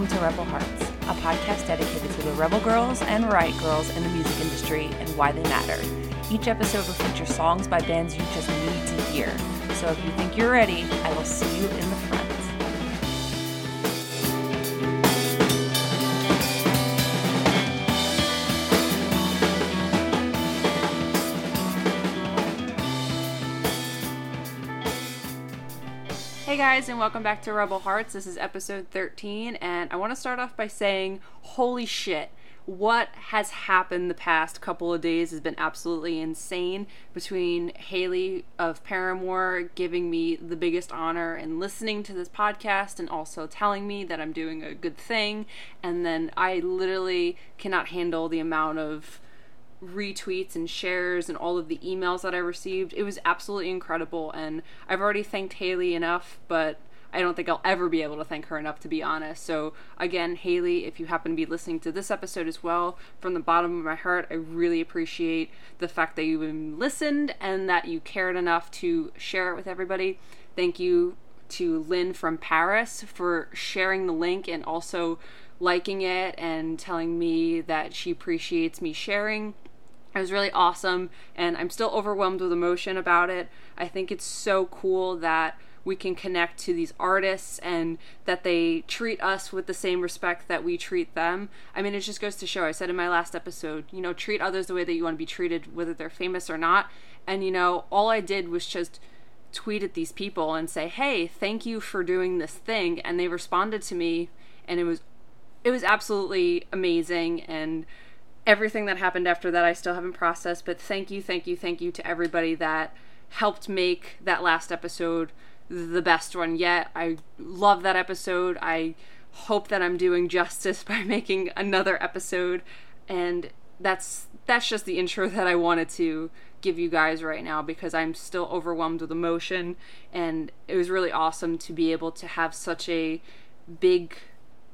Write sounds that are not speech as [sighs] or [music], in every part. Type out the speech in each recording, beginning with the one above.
welcome to Rebel Hearts, a podcast dedicated to the rebel girls and riot girls in the music industry and why they matter. Each episode will feature songs by bands you just need to hear. So if you think you're ready, I will see you in the front. Guys, and welcome back to Rebel Hearts. This is episode 13, and I want to start off by saying, holy shit, what has happened the past couple of days has been absolutely insane. Between Hayley of Paramore giving me the biggest honor and listening to this podcast, and also telling me that I'm doing a good thing, and then I literally cannot handle the amount of retweets and shares and all of the emails that I received. It was absolutely incredible, and I've already thanked Hayley enough, but I don't think I'll ever be able to thank her enough, to be honest. So, again, Hayley, if you happen to be listening to this episode as well, from the bottom of my heart, I really appreciate the fact that you listened and that you cared enough to share it with everybody. Thank you to Lynn from Paris for sharing the link and also liking it and telling me that she appreciates me sharing. It was really awesome, and I'm still overwhelmed with emotion about it. I think it's so cool that we can connect to these artists and that they treat us with the same respect that we treat them. I mean, it just goes to show. I said in my last episode, you know, treat others the way that you want to be treated, whether they're famous or not. And, you know, all I did was just tweet at these people and say, hey, thank you for doing this thing. And they responded to me, and it was. It was absolutely amazing, and everything that happened after that I still haven't processed, but thank you, thank you, thank you to everybody that helped make that last episode the best one yet. I love that episode. I hope that I'm doing justice [laughs] by making another episode and that's that's just the intro [laughs] that I wanted to give you guys right now because I'm still overwhelmed with emotion and it was really awesome to be able to have such a big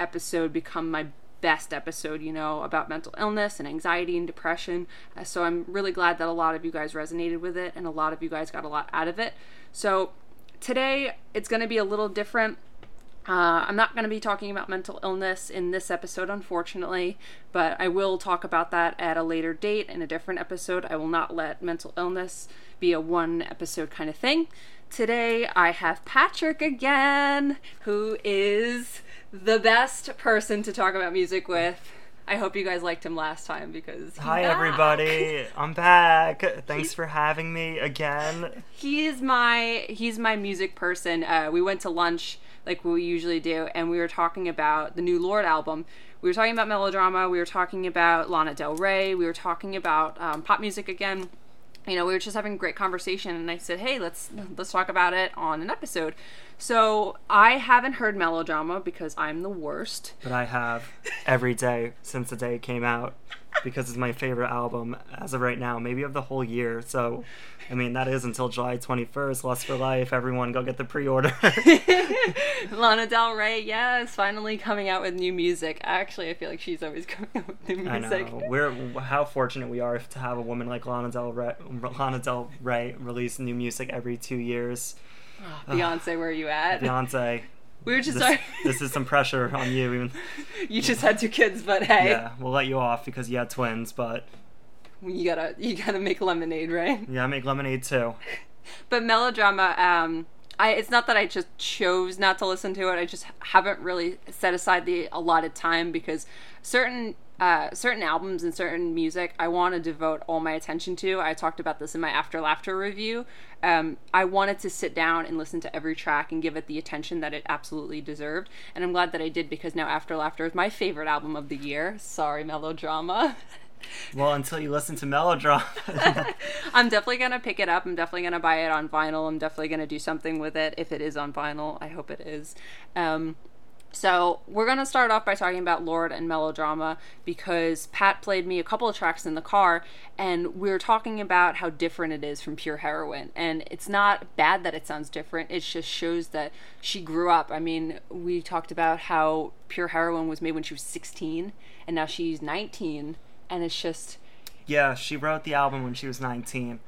episode become my best episode, you know, about mental illness and anxiety and depression. Uh, so I'm really glad that a lot of you guys resonated with it and a lot of you guys got a lot out of it. So today it's going to be a little different. Uh, I'm not going to be talking about mental illness in this episode, unfortunately, but I will talk about that at a later date in a different episode. I will not let mental illness be a one episode kind of thing. Today I have Patrick again, who is the best person to talk about music with. I hope you guys liked him last time because Hi back. everybody. I'm back. Thanks for having me again. He's my he's my music person. Uh, we went to lunch like we usually do, and we were talking about the new Lorde album. We were talking about melodrama. We were talking about Lana Del Rey. We were talking about um, pop music again. You know, we were just having a great conversation, and I said, "Hey, let's let's talk about it on an episode." So I haven't heard melodrama because I'm the worst. But I have every day since the day it came out because it's my favorite album as of right now, maybe of the whole year. So, I mean, that is until July 21st. Lust for Life. Everyone go get the pre order. [laughs] Lana Del Rey, yes, finally coming out with new music. Actually, I feel like she's always [laughs] coming out with new music. I know. We're how fortunate we are to have a woman like Lana Del Rey, Lana Del Rey release new music every two years. [sighs] Beyonce, where are you at? Beyonce. We were just This, sorry. [laughs] this is some pressure on you. Even you just had two kids, but hey, yeah, we'll let you off because you had twins, but you gotta you gotta make lemonade, right? yeah, make lemonade too. [laughs] But melodrama, um, I it's not that I just chose not to listen to it. I just haven't really set aside the allotted time because certain uh, certain albums and certain music I want to devote all my attention to. I talked about this in my After Laughter review. Um, I wanted to sit down and listen to every track and give it the attention that it absolutely deserved. And I'm glad that I did because now After Laughter is my favorite album of the year. Sorry, melodrama. [laughs] Well, until you listen to melodrama. [laughs] I'm definitely gonna pick it up. I'm definitely gonna buy it on vinyl. I'm definitely gonna do something with it if it is on vinyl. I hope it is. Um, so we're gonna start off by talking about Lorde and melodrama because Pat played me a couple of tracks in the car, and we are talking about how different it is from Pure Heroine. And it's not bad that it sounds different. It just shows that she grew up. I mean, we talked about how Pure Heroine was made when she was 16, and now she's 19, and it's just yeah, she wrote the album when she was 19.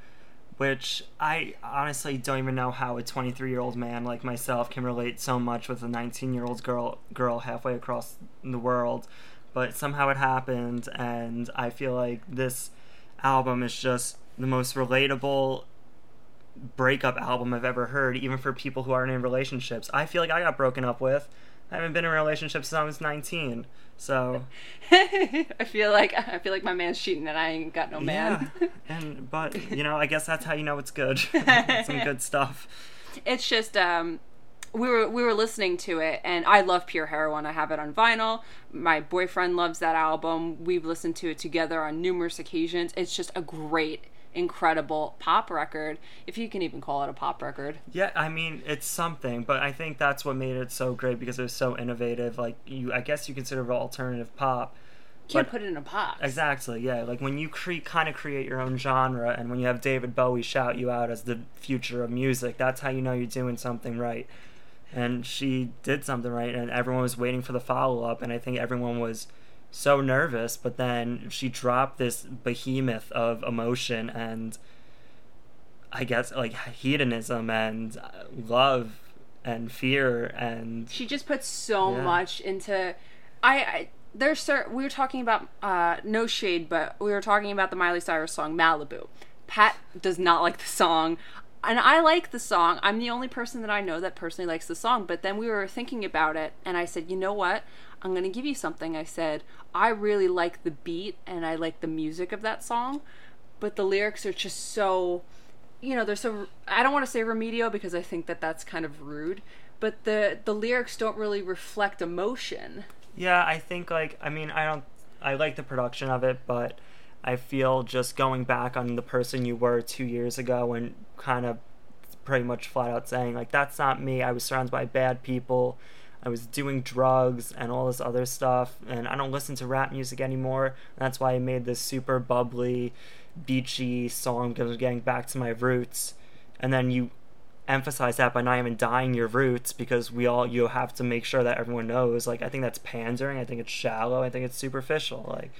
Which I honestly don't even know how a 23 year old man like myself can relate so much with a 19 year old girl girl halfway across the world. But somehow it happened, and I feel like this album is just the most relatable breakup album I've ever heard, even for people who aren't in relationships. I feel like I got broken up with. I haven't been in a relationship since I was 19. So [laughs] I feel like I feel like my man's cheating and I ain't got no man. Yeah. and but you know, I guess that's how you know it's good. [laughs] Some good [laughs] stuff. It's just um we were we were listening to it and I love Pure Heroine. I have it on vinyl. My boyfriend loves that album. We've listened to it together on numerous occasions. It's just a great incredible pop record, if you can even call it a pop record. Yeah, I mean it's something, but I think that's what made it so great because it was so innovative. Like you, I guess you consider it alternative pop. Can't put it in a box. Exactly, yeah. Like when you cre- kind of create your own genre, and when you have David Bowie shout you out as the future of music, that's how you know you're doing something right. And she did something right, and everyone was waiting for the follow up, and I think everyone was so nervous, but then she dropped this behemoth of emotion and I guess like hedonism and uh, love and fear and she just puts so yeah. much into I, I there's certain we were talking about uh no shade but we were talking about the Miley Cyrus song Malibu. Pat does not like the song and I like the song. I'm the only person that I know that personally likes the song, but then we were thinking about it and I said, "You know what? I'm going to give you something." I said, "I really like the beat and I like the music of that song, but the lyrics are just so you know, they're so I don't want to say remedial because I think that that's kind of rude, but the the lyrics don't really reflect emotion." Yeah, I think like I mean, I don't I like the production of it, but I feel just going back on the person you were two years ago and kind of pretty much flat out saying, like, that's not me. I was surrounded by bad people. I was doing drugs and all this other stuff, and I don't listen to rap music anymore. That's why I made this super bubbly, beachy song because getting back to my roots. And then you emphasize that by not even dying your roots because we all you have to make sure that everyone knows. Like I think that's pandering. I think it's shallow. I think it's superficial. Like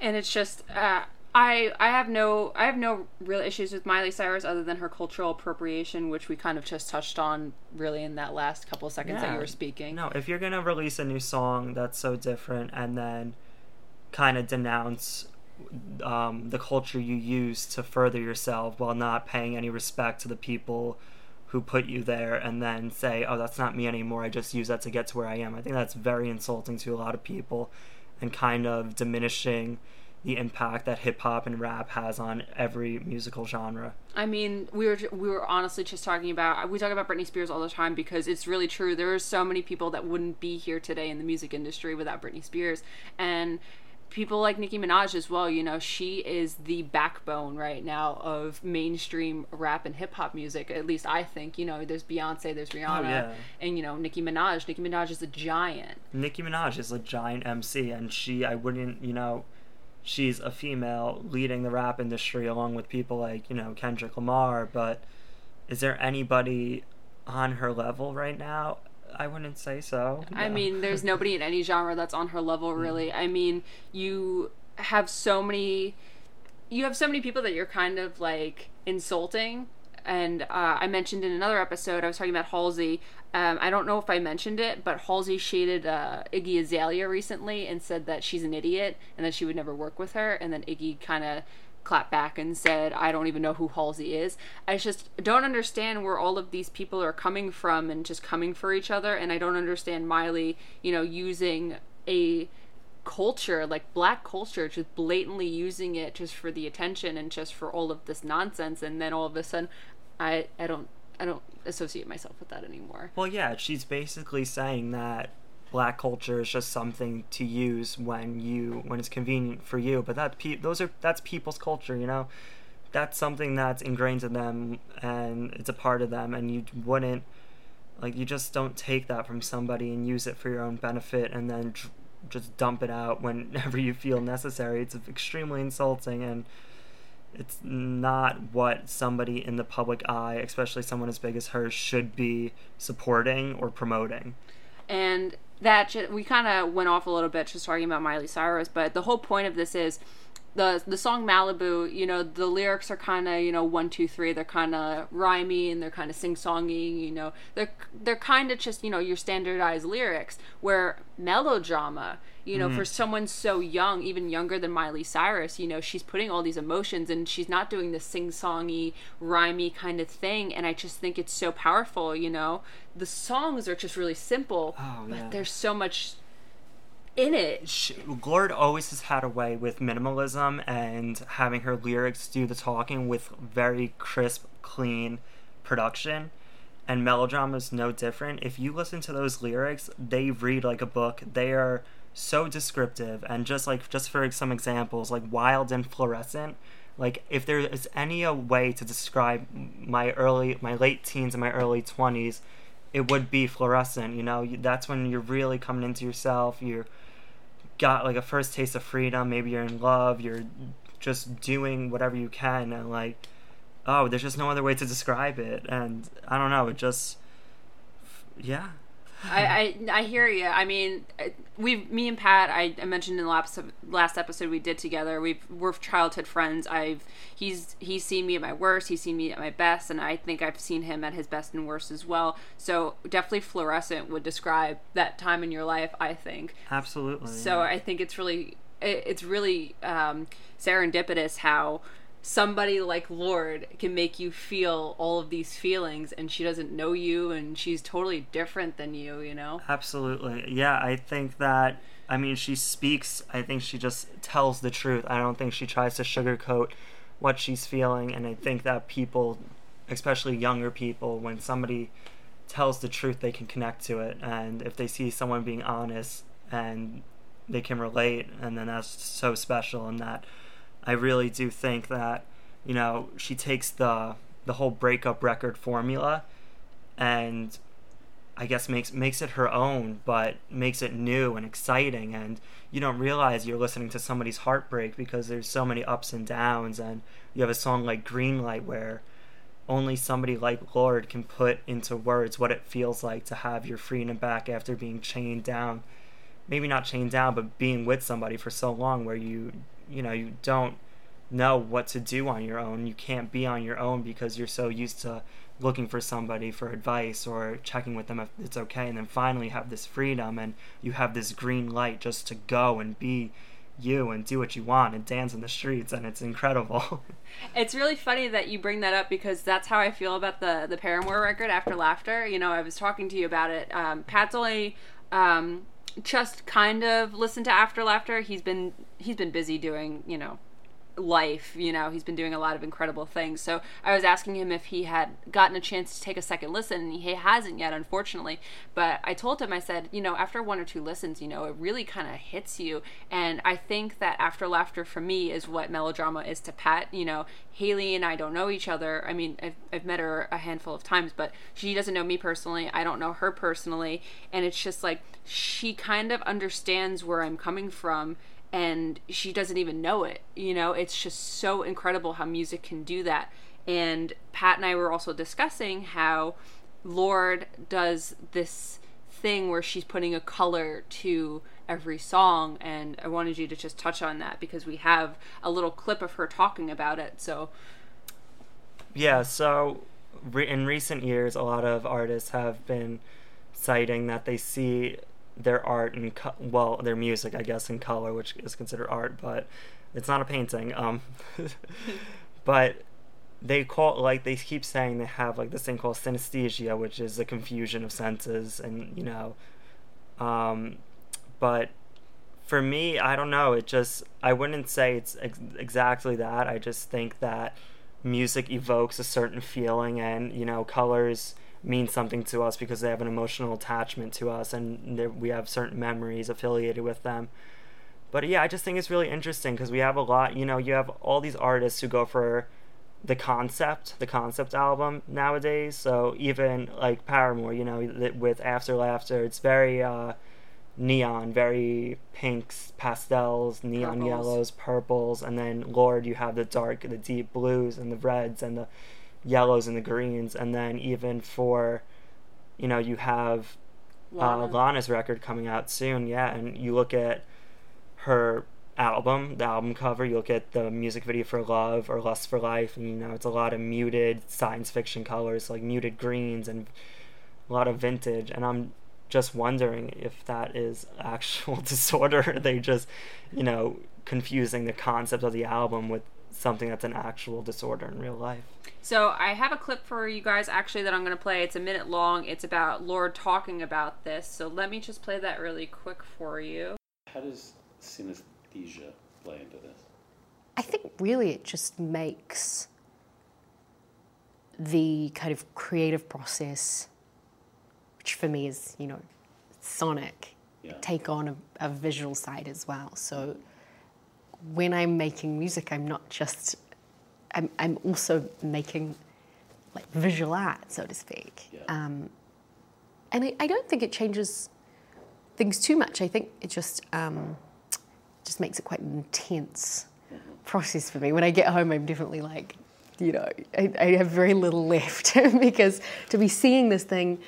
and it's just uh, I I have no I have no real issues with Miley Cyrus other than her cultural appropriation, which we kind of just touched on really in that last couple of seconds yeah. that you were speaking. No, if you're gonna release a new song that's so different and then kind of denounce um, the culture you use to further yourself while not paying any respect to the people who put you there and then say, oh, that's not me anymore. I just use that to get to where I am. I think that's very insulting to a lot of people and kind of diminishing the impact that hip hop and rap has on every musical genre. I mean, we were we were honestly just talking about we talk about Britney Spears all the time because it's really true. There are so many people that wouldn't be here today in the music industry without Britney Spears, and people like Nicki Minaj as well. You know, she is the backbone right now of mainstream rap and hip hop music. At least I think. You know, there's Beyonce, there's oh, Rihanna, oh, yeah. and you know Nicki Minaj. Nicki Minaj is a giant. Nicki Minaj is a giant MC, and she, I wouldn't, you know, she's a female leading the rap industry along with people like you know Kendrick Lamar. But is there anybody on her level right now? I wouldn't say so. No. I mean, there's nobody in any genre that's on her level, mm. really. I mean, you have so many, you have so many people that you're kind of like insulting. And uh, I mentioned in another episode, I was talking about Halsey. Um, I don't know if I mentioned it, but Halsey shaded uh, Iggy Azalea recently and said that she's an idiot and that she would never work with her. And then Iggy kind of clapped back and said, I don't even know who Halsey is. I just don't understand where all of these people are coming from and just coming for each other. And I don't understand Miley, you know, using a culture, like black culture, just blatantly using it just for the attention and just for all of this nonsense. And then all of a sudden, I, I don't. I don't associate myself with that anymore. Well, yeah, she's basically saying that black culture is just something to use when you when it's convenient for you but that pe- those are that's people's culture you know that's something that's ingrained in them and it's a part of them and you wouldn't like you just don't take that from somebody and use it for your own benefit and then tr- just dump it out whenever [laughs] you feel necessary it's extremely insulting and it's not what somebody in the public eye especially someone as big as her should be supporting or promoting and that just, we kind of went off a little bit just talking about Miley Cyrus, but the whole point of this is the the song Malibu, you know, the lyrics are kind of you know one two three. They're kind of rhymey and they're kind of sing songy. You know, they're they're kind of just you know your standardized lyrics. Where melodrama, you know, for mm-hmm. someone so young, even younger than Miley Cyrus, you know, she's putting all these emotions and she's not doing the sing songy, rhymey kind of thing. And I just think it's so powerful. You know, the songs are just really simple, Oh, but yeah. there's so much in it. she, Lorde always has had a way with minimalism and having her lyrics do the talking with very crisp, clean production. And melodrama is no different. If you listen to those lyrics, they read like a book. They are so descriptive. And just like, just for some examples, like wild and fluorescent. Like, if there is any a way to describe my early, my late teens and my early 20s, it would be fluorescent. You know, that's when you're really coming into yourself. You're got like a first taste of freedom. Maybe you're in love. You're just doing whatever you can, and like, oh, there's just no other way to describe it. And I don't know. It just, yeah. I, I I hear you. I mean, we've me and Pat, I, I mentioned in the last last episode we did together. We've we're childhood friends. I've he's he's seen me at my worst. He's seen me at my best, and I think I've seen him at his best and worst as well. So definitely, fluorescent would describe that time in your life. I think. Absolutely. So I think it's really it- it's really um, serendipitous how somebody like Lorde can make you feel all of these feelings, and she doesn't know you, and she's totally different than you. You know. Absolutely. Yeah, I think that I mean she speaks, I think she just tells the truth. I don't think she tries to sugarcoat what she's feeling and I think that people, especially younger people, when somebody tells the truth, they can connect to it and if they see someone being honest and they can relate and then that's so special and that I really do think that you know, she takes the the whole breakup record formula and I guess makes makes it her own, but makes it new and exciting. And you don't realize you're listening to somebody's heartbreak because there's so many ups and downs. And you have a song like Green Light where only somebody like Lorde can put into words what it feels like to have your freedom back after being chained down. Maybe not chained down, but being with somebody for so long where you you know you don't know what to do on your own. You can't be on your own because you're so used to looking for somebody for advice or checking with them if it's okay and then finally have this freedom and you have this green light just to go and be you and do what you want and dance in the streets and it's incredible. [laughs] It's really funny that you bring that up because that's how I feel about the the Paramore record After Laughter. You know, I was talking to you about it. Um, Pat's only um, just kind of listened to After Laughter. He's been he's been busy doing you know life you know he's been doing a lot of incredible things. So i was asking him if he had gotten a chance to take a second listen and he hasn't yet unfortunately. But i told him i said you know after one or two listens you know it really kind of hits you. And i think that after laughter for me is what melodrama is to pat. You know Hayley and i don't know each other. I mean i've, I've met her a handful of times but she doesn't know me personally. I don't know her personally. And it's just like she kind of understands where i'm coming from and she doesn't even know it. You know, it's just so incredible how music can do that. And Pat and I were also discussing how Lorde does this thing where she's putting a color to every song and I wanted you to just touch on that because we have a little clip of her talking about it. So yeah, so re- in recent years, a lot of artists have been citing that they see their art and co- well, their music, I guess, in color, which is considered art, but it's not a painting. Um, [laughs] but they call like they keep saying they have like this thing called synesthesia, which is a confusion of senses, and you know, um, but for me, I don't know. It just I wouldn't say it's ex- exactly that. I just think that music evokes a certain feeling, and you know, colors mean something to us because they have an emotional attachment to us, and we have certain memories affiliated with them. But yeah, I just think it's really interesting because we have a lot. You know, you have all these artists who go for the concept, the concept album nowadays. So even like Paramore, you know, with After Laughter, it's very uh, neon, very pinks, pastels, neon Purples. yellows, purples, and then Lorde, you have the dark, the deep blues and the reds and the yellows and the greens, and then even for, you know, you have uh, Lana's record coming out soon, yeah, and you look at her album, the album cover, you look at the music video for Love or Lust for Life, and you know it's a lot of muted science fiction colors, like muted greens and a lot of vintage. And I'm just wondering if that is [laughs] actual disorder. they just, you know, confusing the concept of the album with something that's an actual disorder in real life. So I have a clip for you guys actually that I'm going to play. It's a minute long. It's about Lorde talking about this. So let me just play that really quick for you. How does synesthesia play into this? I think really it just makes the kind of creative process, which for me is, you know, sonic, Yeah. take on a, a visual side as well. So when I'm making music, I'm not just, I'm, I'm also making like visual art, so to speak. Yeah. Um, and I, I don't think it changes things too much. I think it just um, just makes it quite an intense process for me. When I get home, I'm definitely like, you know, I, I have very little [laughs] left [laughs] because to be seeing this thing,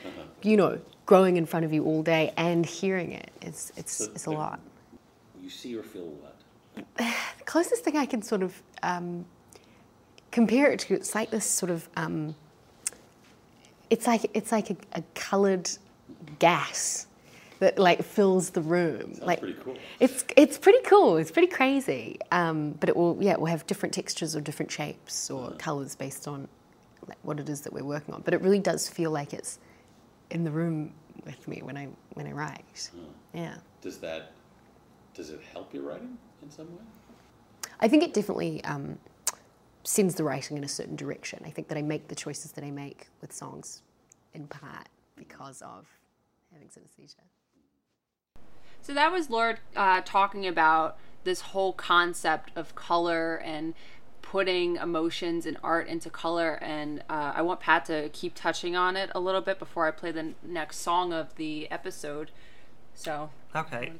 you know, growing in front of you all day and hearing it, it's it's So it's a lot. You see or feel what? [sighs] The closest thing I can sort of um, compare it to, it's like this sort of, um, it's like it's like a, a coloured gas that like fills the room. Sounds like pretty cool. it's it's pretty cool. It's pretty crazy. Um, but it will yeah, it will have different textures or different shapes or colours based on like what it is that we're working on. But it really does feel like it's in the room with me when I when I write. Yeah. Does that does it help your writing in some way? I think it definitely um, sends the writing in a certain direction. I think that I make the choices that I make with songs in part because of having synesthesia. So that was Lorde uh, talking about this whole concept of color and putting emotions and art into color. And uh, I want Pat to keep touching on it a little bit before I play the next song of the episode. So, Okay.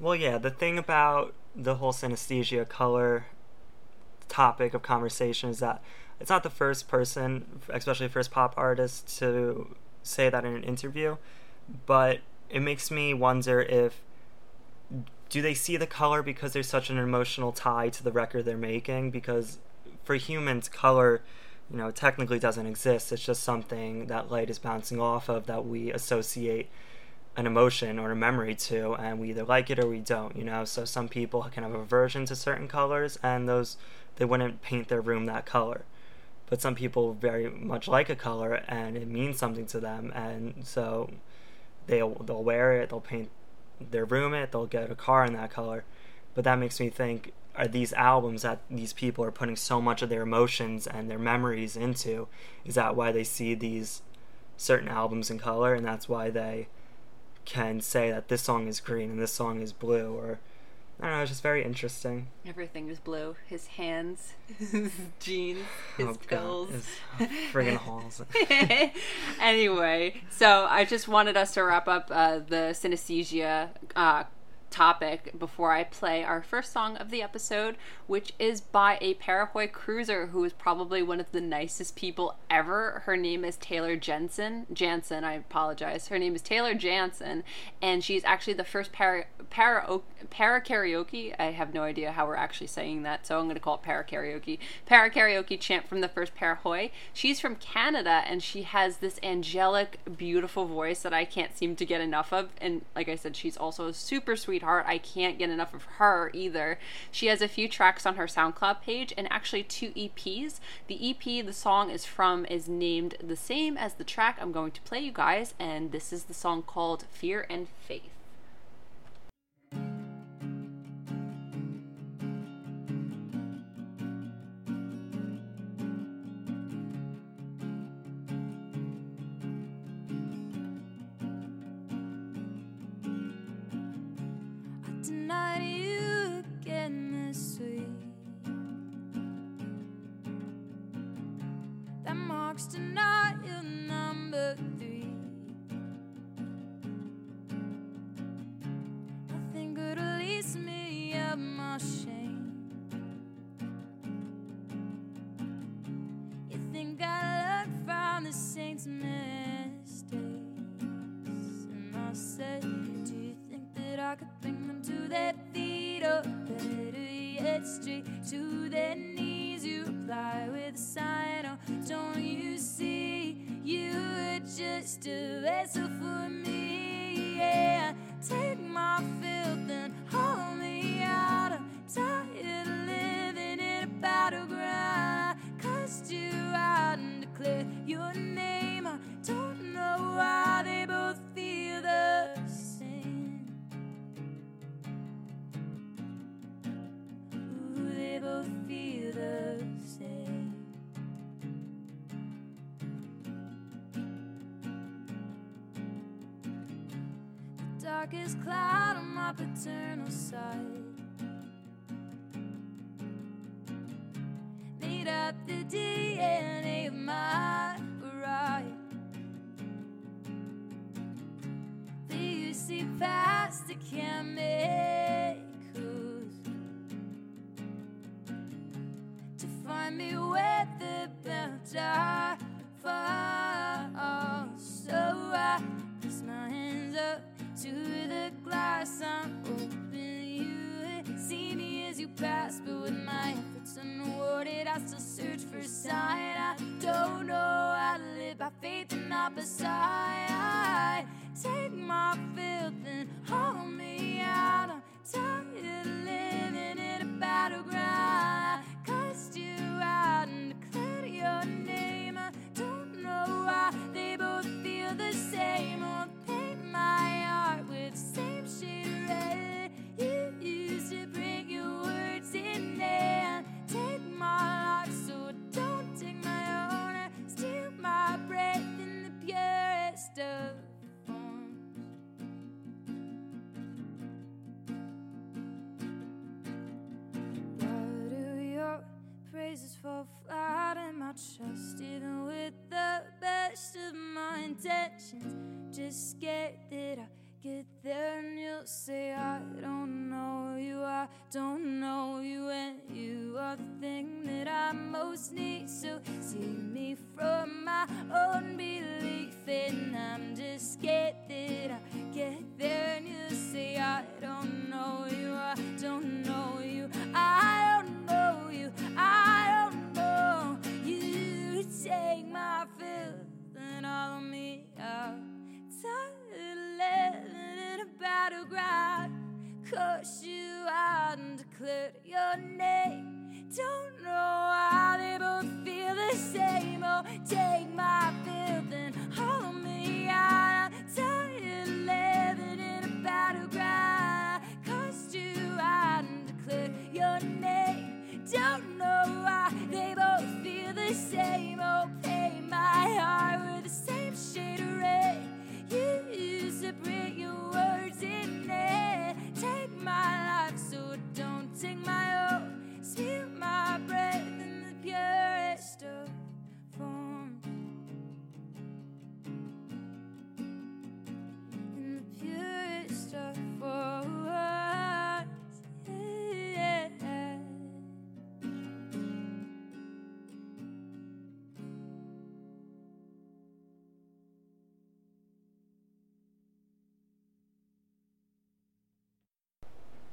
Well, yeah, the thing about the whole synesthesia color topic of conversation is that it's not the first person, especially first pop artist, to say that in an interview, but it makes me wonder if do they see the color because there's such an emotional tie to the record they're making? Because for humans color you know technically doesn't exist. It's just something that light is bouncing off of that we associate an emotion or a memory to and we either like it or we don't you know? So some people can have aversion to certain colors and those they wouldn't paint their room that color. But some people very much like a color and it means something to them and so they'll they'll wear it they'll paint their room it they'll get a car in that color. But that makes me think are these albums that these people are putting so much of their emotions and their memories into is that why they see these certain albums in color and that's why they can say that this song is green and this song is blue or I don't know, it's just very interesting. Everything is blue. His hands, [laughs] his jeans, his oh, God, pills. it's friggin' halls. [laughs] anyway, so I just wanted us to wrap up uh, the synesthesia uh, topic before I play our first song of the episode, which is by a Paraguay cruiser who is probably one of the nicest people ever. Her name is Taylor Jensen. Jansen, I apologize. Her name is Taylor Jansen, and she's actually the first para, para, para karaoke. I have no idea how we're actually saying that, so I'm going to call it para karaoke. Para karaoke chant from the first Paraguay. She's from Canada, and she has this angelic, beautiful voice that I can't seem to get enough of. And like I said, she's also a super sweetheart. I can't get enough of her either. She has a few tracks on her SoundCloud page and actually two EPs. The EP the song is from is named the same as the track I'm going to play you guys, and this is the song called Fear and Faith. Again this. That marks denial number three. Nothing could release me of my shame. Darkest cloud on my paternal side praises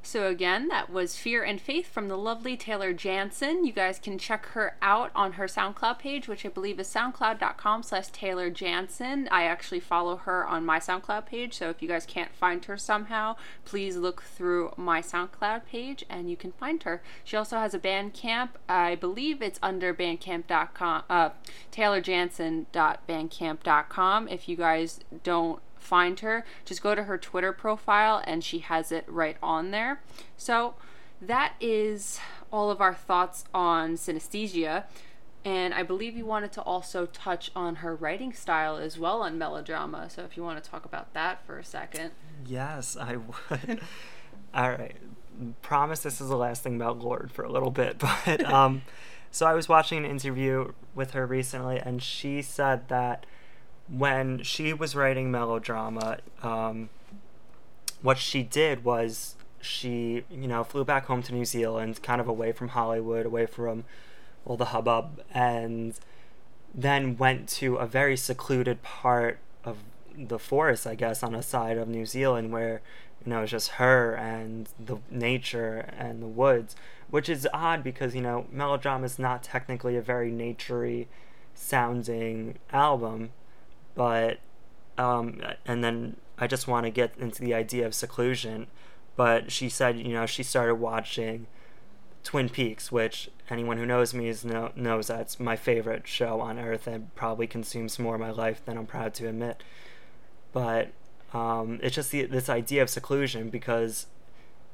So again, that was Fear and Faith from the lovely Taylor Jansen. You guys can check her out on her SoundCloud page, which I believe is soundcloud.com slash Taylor Jansen. I actually follow her on my SoundCloud page, so if you guys can't find her somehow, please look through my SoundCloud page and you can find her. She also has a Bandcamp. I believe it's under bandcamp.com, uh, taylorjansen.bandcamp.com. If you guys don't find her, just go to her Twitter profile and she has it right on there. So that is all of our thoughts on synesthesia. And I believe you wanted to also touch on her writing style as well on melodrama. So if you want to talk about that for a second. Yes, I would. [laughs] All right. Promise this is the last thing about Lorde for a little bit, [laughs] but um, so I was watching an interview with her recently, and she said that when she was writing melodrama, um, what she did was she, you know, flew back home to New Zealand, kind of away from Hollywood, away from all the hubbub, and then went to a very secluded part of the forest, I guess, on a side of New Zealand where you know, it's just her and the nature and the woods, which is odd because, you know, Melodrama is not technically a very naturey sounding album, but, um, and then I just want to get into the idea of seclusion, but she said, you know, she started watching Twin Peaks, which anyone who knows me is know, knows that's my favorite show on earth and probably consumes more of my life than I'm proud to admit. But um, it's just the, this idea of seclusion because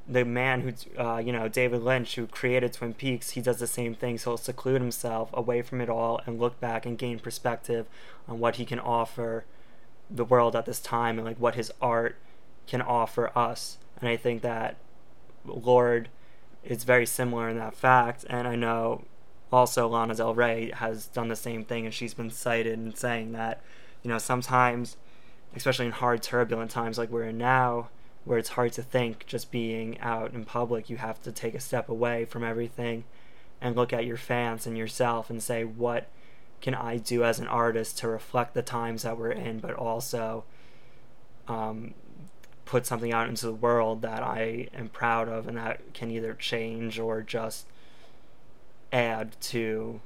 the man who, uh, you know, David Lynch, who created Twin Peaks, he does the same thing. So he'll seclude himself away from it all and look back and gain perspective on what he can offer the world at this time and like what his art can offer us. And I think that Lorde is very similar in that fact. And I know also Lana Del Rey has done the same thing, and she's been cited in saying that, you know, sometimes especially in hard, turbulent times like we're in now, where it's hard to think just being out in public, you have to take a step away from everything and look at your fans and yourself and say, what can I do as an artist to reflect the times that we're in, but also um, put something out into the world that I am proud of and that can either change or just add to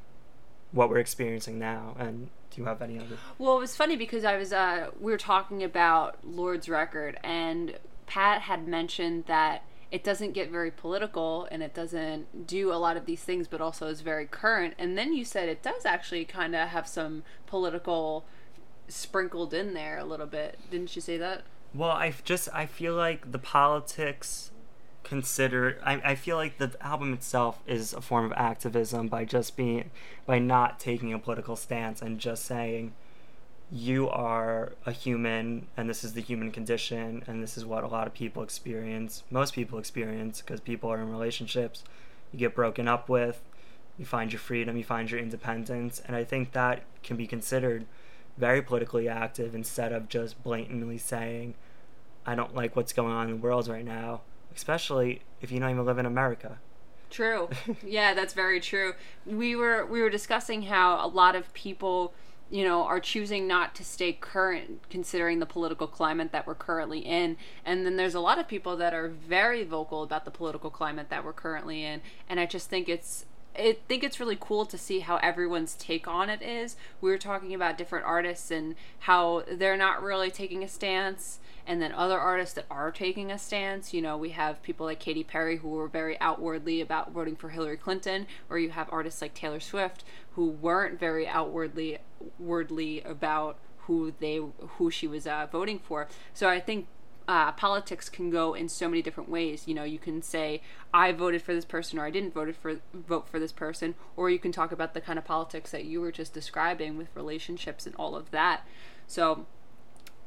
what we're experiencing now. And do you have any other? Well, it was funny because I was uh, we were talking about Lorde's record, and Pat had mentioned that it doesn't get very political and it doesn't do a lot of these things, but also is very current. And then you said it does actually kind of have some political sprinkled in there a little bit. Didn't you say that? Well, I just I feel like the politics consider I, I feel like the album itself is a form of activism by just being by not taking a political stance and just saying you are a human and this is the human condition and this is what a lot of people experience most people experience because people are in relationships you get broken up with you find your freedom you find your independence and i think that can be considered very politically active instead of just blatantly saying i don't like what's going on in the world right now especially if you don't even live in America. True. [laughs] yeah, that's very true. We were we were discussing how a lot of people, you know, are choosing not to stay current considering the political climate that we're currently in. And then there's a lot of people that are very vocal about the political climate that we're currently in. And I just think it's I think it's really cool to see how everyone's take on it is. We were talking about different artists and how they're not really taking a stance and then other artists that are taking a stance. You know, we have people like Katy Perry who were very outwardly about voting for Hillary Clinton, or you have artists like Taylor Swift who weren't very outwardly wordly about who they who she was uh, voting for. So I think uh, politics can go in so many different ways. You know, you can say I voted for this person or I didn't vote for vote for this person, or you can talk about the kind of politics that you were just describing with relationships and all of that. So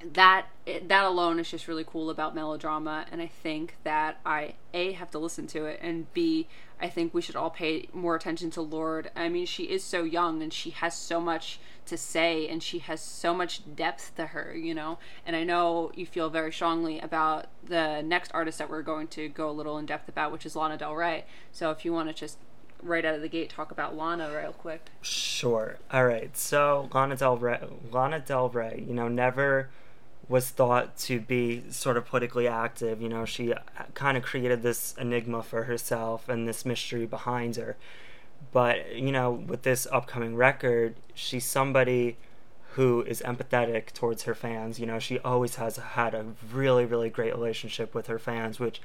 that that alone is just really cool about melodrama and i think that i a have to listen to it and b i think we should all pay more attention to Lorde i mean she is so young and she has so much to say and she has so much depth to her you know? And i know you feel very strongly about the next artist that we're going to go a little in depth about which is lana del rey. So if you want to just right out of the gate talk about lana real quick. Sure. All right. So lana del rey lana del rey you know never was thought to be sort of politically active. You know, she uh, kind of created this enigma for herself and this mystery behind her. But, you know, with this upcoming record, she's somebody who is empathetic towards her fans. You know, she always has had a really, really great relationship with her fans, which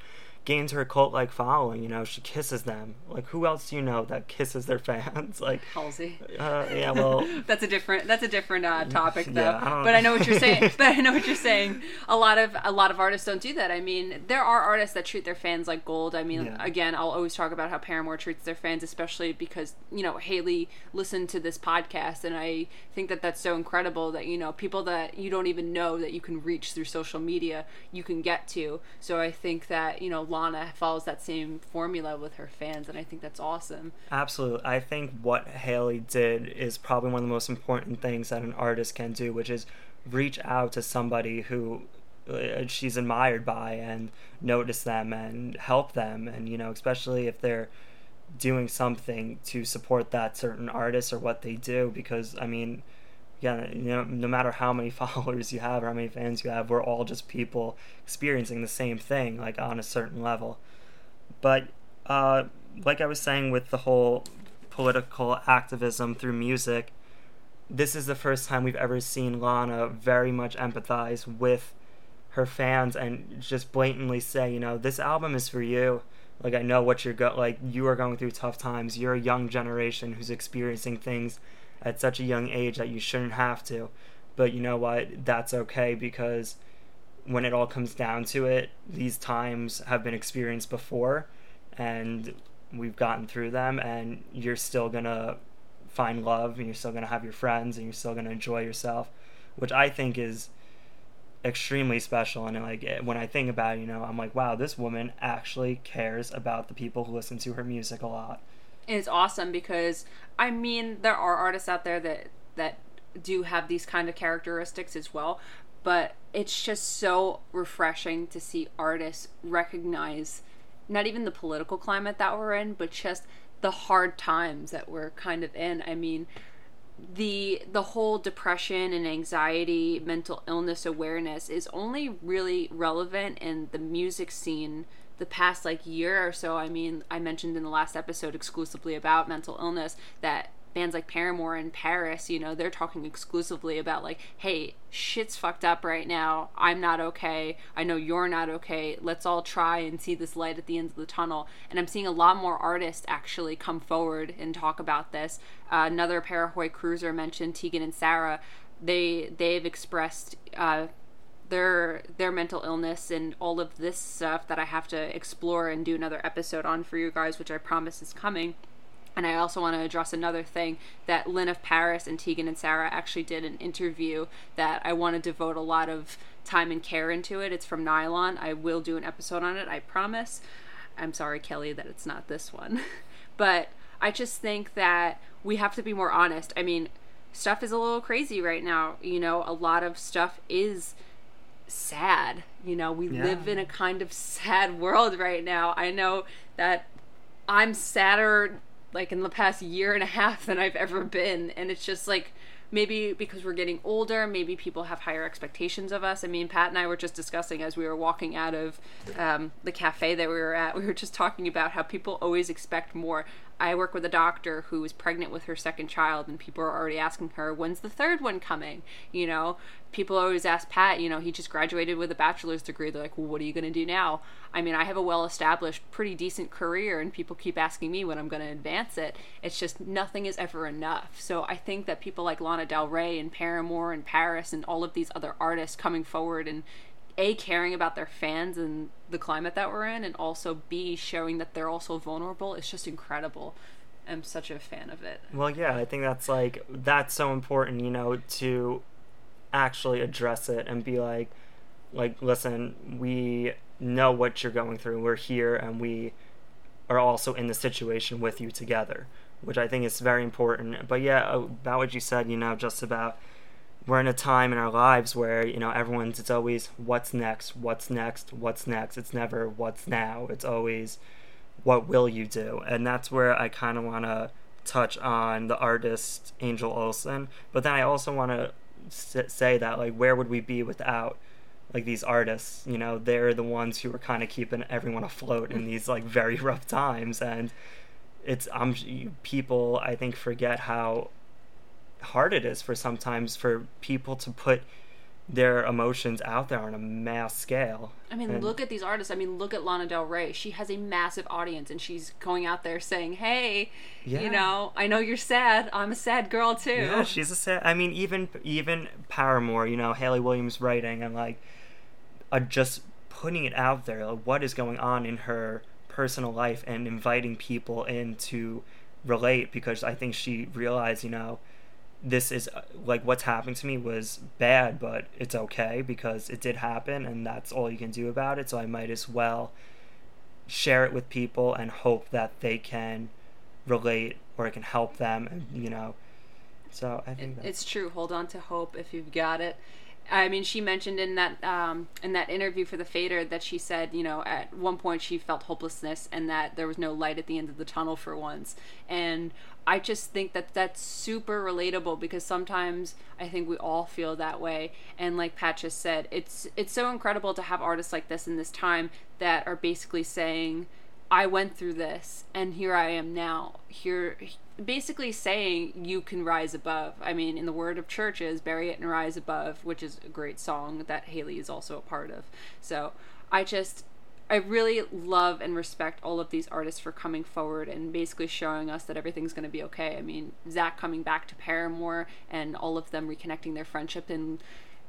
gains her cult like following. You know, she kisses them. Like, who else do you know that kisses their [laughs] fans? Like Halsey. Uh, yeah, well, [laughs] that's a different that's a different uh, [laughs] topic though. Yeah, I but I know what you're saying. but I know what you're saying. A lot of a lot of artists don't do that. I mean, there are artists that treat their fans like gold. I mean, Yeah. again, I'll always talk about how Paramore treats their fans, especially because you know Hayley listened to this podcast, and I think that that's so incredible that you know people that you don't even know that you can reach through social media, you can get to. So I think that you know Lana follows that same formula with her fans, and I think that's awesome. Absolutely. I think what Hayley did is probably one of the most important things that an artist can do, which is reach out to somebody who uh, she's admired by and notice them and help them. And, you know, especially if they're doing something to support that certain artist or what they do, because, I mean, again, you know, no matter how many [laughs] followers you have or how many fans you have, we're all just people experiencing the same thing, like on a certain level. But uh, like I was saying with the whole political activism through music, this is the first time we've ever seen Lana very much empathize with her fans and just blatantly say, you know, this album is for you. Like I know what you're go like you are going through tough times. You're a young generation who's experiencing things at such a young age that you shouldn't have to. But you know what? That's okay because when it all comes down to it, these times have been experienced before and we've gotten through them and you're still going to find love and you're still going to have your friends and you're still going to enjoy yourself, which I think is extremely special and like eh, when I think about it, you know, I'm like, wow, this woman actually cares about the people who listen to her music a lot. It's awesome because I mean there are artists out there that that do have these kind of characteristics as well, but it's just so refreshing to see artists recognize not even the political climate that we're in, but just the hard times that we're kind of in. I mean, the the whole depression and anxiety, mental illness awareness is only really relevant in the music scene the past like year or so. I mean, I mentioned in the last episode exclusively about mental illness that bands like Paramore and PVRIS, you know, they're talking exclusively about like, hey, shit's fucked up right now. I'm not okay. I know you're not okay. Let's all try and see this light at the end of the tunnel. And I'm seeing a lot more artists actually come forward and talk about this. Uh, another Parahoy cruiser mentioned Tegan and Sara. They they've expressed. Uh, their their mental illness and all of this stuff that I have to explore and do another episode on for you guys, which I promise is coming. And I also want to address another thing that Lynn of PVRIS and Tegan and Sara actually did an interview that I want to devote a lot of time and care into it. It's from Nylon. I will do an episode on it, I promise. I'm sorry, Kelly, that it's not this one. [laughs] but I just think that we have to be more honest. I mean, stuff is a little crazy right now. You know, a lot of stuff is sad. You know, we Yeah. live in a kind of sad [laughs] world right now. I know that I'm sadder like in the past year and a half than I've ever been. And it's just like maybe because we're getting older, maybe people have higher expectations of us. I mean, Pat and I were just discussing as we were walking out of um, the cafe that we were at, [laughs] we were just talking about how people always expect more. I work with a doctor who is pregnant with her second child, and people are already asking her, when's the third one coming? You know, people always ask Pat, you know, he just graduated with a bachelor's degree. They're like, well, what are you going to do now? I mean, I have a well established, pretty decent career, and people keep asking me when I'm going to advance it. It's just nothing is ever enough. So I think that people like Lana Del Rey and Paramore and PVRIS and all of these other artists coming forward and a caring about their fans and the climate that we're in and also b showing that they're also vulnerable is just incredible i'm such a fan of it Well, yeah, I think that's like that's so important, you know, to actually address it and be like like listen, we know what you're going through. We're here and we are also in the situation with you together, which I think is very important. But yeah, about what you said, you know, just about we're in a time in our lives where, you know, everyone's it's always what's next, what's next, what's next. It's never what's now. It's always what will you do? And that's where I kind of want to touch on the artist Angel Olsen, but then I also want to say that like where would we be without like these artists? You know, they're the ones who are kind of keeping everyone afloat in these like very rough times, and it's um people I think forget how hard it is for sometimes for people to put their emotions out there on a mass scale. i mean And- look at these artists i mean look at lana del rey she has a massive audience and she's going out there saying hey Yeah. you know i know you're sad i'm a sad girl too Yeah, she's a sad. I mean, even even Paramore, you know, Hayley Williams writing and like, uh, just putting it out there, like what is going on in her personal life, and inviting people in to relate because I think she realized, you know, this is like what's happening to me was bad, but it's okay because it did happen, and that's all you can do about it. So I might as well share it with people and hope that they can relate or it can help them and you know so i think that's It's true. Hold on to hope if you've got it. I mean, she mentioned in that um, in that interview for the Fader that she said, you know, at one point she felt hopelessness and that there was no light at the end of the tunnel for once. And I just think that that's super relatable because sometimes I think we all feel that way. And like Pat just said, it's it's so incredible to have artists like this in this time that are basically saying, I went through this and here I am now. Here basically saying you can rise above. I mean, in the word of CHVRCHES, bury it and rise above, which is a great song that Hayley is also a part of. So, I just I really love and respect all of these artists for coming forward and basically showing us that everything's going to be okay. I mean, Zach coming back to Paramore and all of them reconnecting their friendship and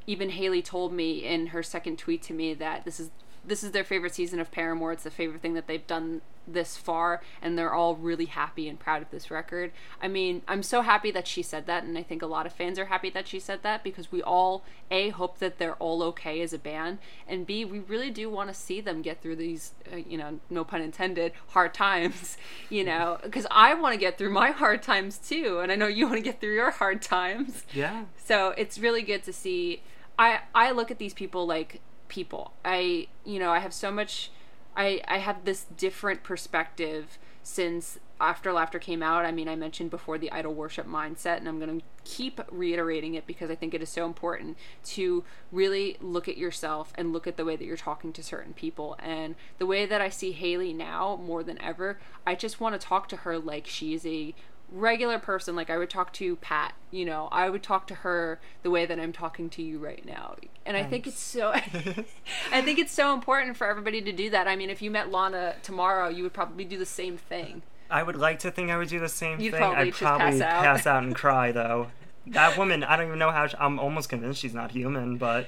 even Hayley told me in her second tweet to me that this is this is their favorite season of Paramore. It's the favorite thing that they've done this far, and they're all really happy and proud of this record. I mean, I'm so happy that she said that, and I think a lot of fans are happy that she said that because we all, A, hope that they're all okay as a band, and B, we really do want to see them get through these, uh, you know, no pun intended, hard times, [laughs] you know, [laughs] because I want to get through my hard times too, and I know you want to get through your hard times. Yeah. So it's really good to see. I I look at these people like people. I you know I have so much. I I have this different perspective since after laughter came out i mean i mentioned before the idol worship mindset and i'm going to keep reiterating it because i think it is so important to really look at yourself and look at the way that you're talking to certain people and the way that i see hayley now more than ever i just want to talk to her like she's a regular person like i would talk to pat you know i would talk to her the way that i'm talking to you right now and i think it's so [laughs] i think it's so important for everybody to do that i mean if you met lana tomorrow you would probably do the same thing I would like to think I would do the same You'd thing. probably I'd just probably pass out. and [laughs] cry though. That woman, I don't even know how. She, I'm almost convinced she's not human, but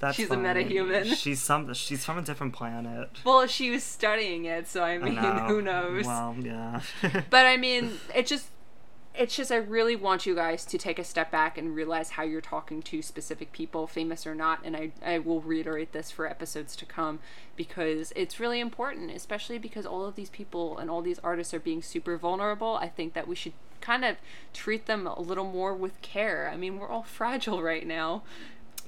that's She's a metahuman. She's some. She's from a different planet. well she was studying it so i I mean [laughs] know. who knows Well, yeah. but I mean, it just it's just I really want you guys to take a step back and realize how you're talking to specific people, famous or not, and I I will reiterate this for episodes to come because it's really important, especially because all of these people and all these artists are being super vulnerable. I think that we should kind of treat them a little more with care. I mean, we're all [laughs] fragile right now.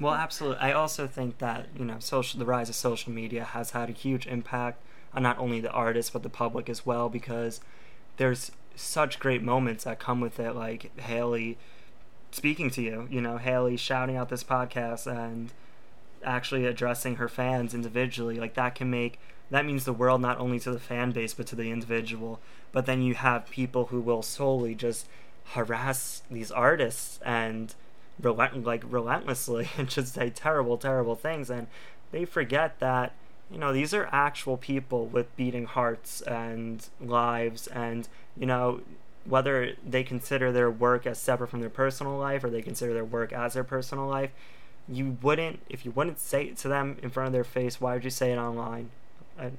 Well, absolutely. I also think that you know, social the rise of social media has had a huge impact on not only the artists but the public as well because there's such great moments that come with it, like Hayley speaking to you. You know, Hayley shouting out this podcast and actually addressing her fans individually. Like that can make that means the world not only to the fan base but to the individual. But then you have people who will solely just harass these artists and relent like relentlessly [laughs] and just say terrible, terrible things and they forget that you know these are actual people with beating hearts and lives and you know whether they consider their work as separate from their personal life or they consider their work as their personal life you wouldn't if you wouldn't say it to them in front of their face why would you say it online I,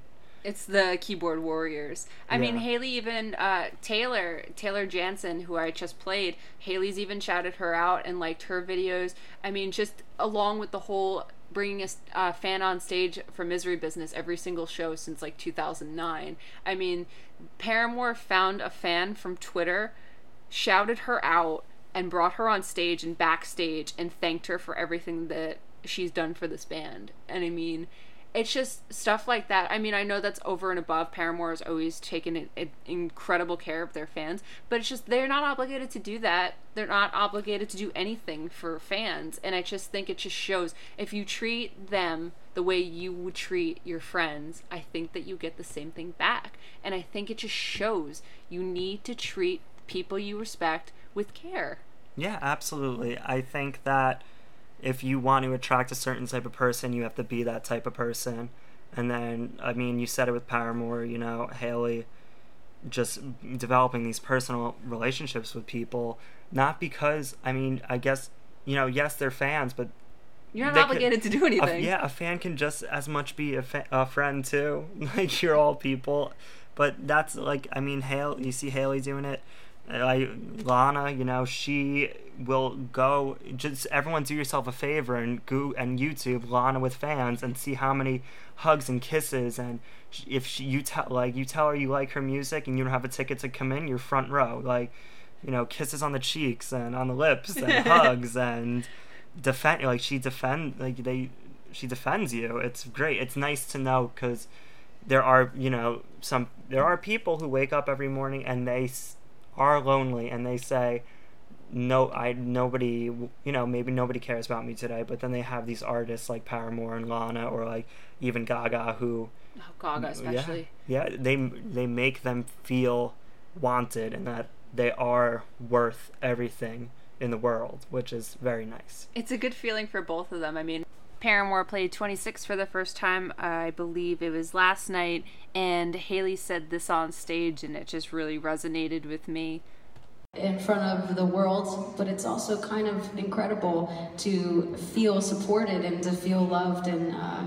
It's the keyboard warriors. I mean, Hayley even uh, Taylor Taylor Jansen, who I just played. Hayley's even shouted her out and liked her videos. I mean, just along with the whole bringing a fan on stage for Misery Business every single show since like 2009. I mean, Paramore found a fan from Twitter, shouted her out, and brought her on stage and backstage and thanked her for everything that she's done for this band. And I mean, it's just stuff like that. I mean, I know that's over and above. Paramore has always taken in, in- incredible care of their fans, but it's just they're not obligated to do that. They're not obligated to do anything for fans, and I just think it just shows if you treat them the way you would treat your friends, I think that you get the same thing back. And I think it just shows you need to treat people you respect with care. Yeah, absolutely. I think that if you want to attract a certain type of person, you have to be that type of person. And then, I mean, you said it with Paramore, you know, Hayley just developing these personal relationships with people, not because, I mean, I guess, you know, yes, they're fans, but You're not They could- obligated to do a, anything. yeah, a fan can just as much be a, fa- a friend too. [laughs] Like you're all people, but that's like I mean, Hayley, You see Hayley doing it. Like Lana, you know, she will go. Just everyone, do yourself a favor and go and YouTube Lana with fans and see how many hugs and kisses and if she, you tell like you tell her you like her music and you don't have a ticket to come in, you're front row. Like, you know, kisses on the cheeks and on the lips and [laughs] hugs and defend like she defend like they she defends you. It's great. It's nice to know because there are you know some there are people who wake up every morning and they are lonely and they say no i nobody you know maybe nobody cares about me today but then they have these artists like paramore and lana or like even gaga who Oh, Gaga especially. yeah, yeah they they make them feel wanted and that they are worth everything in the world which is very nice It's a good feeling for both of them. I mean, Paramore played 26 for the first time, I believe it was last night, and Haley said this on stage, and it just really resonated with me. in front of the world, but it's also kind of incredible to feel supported and to feel loved and uh,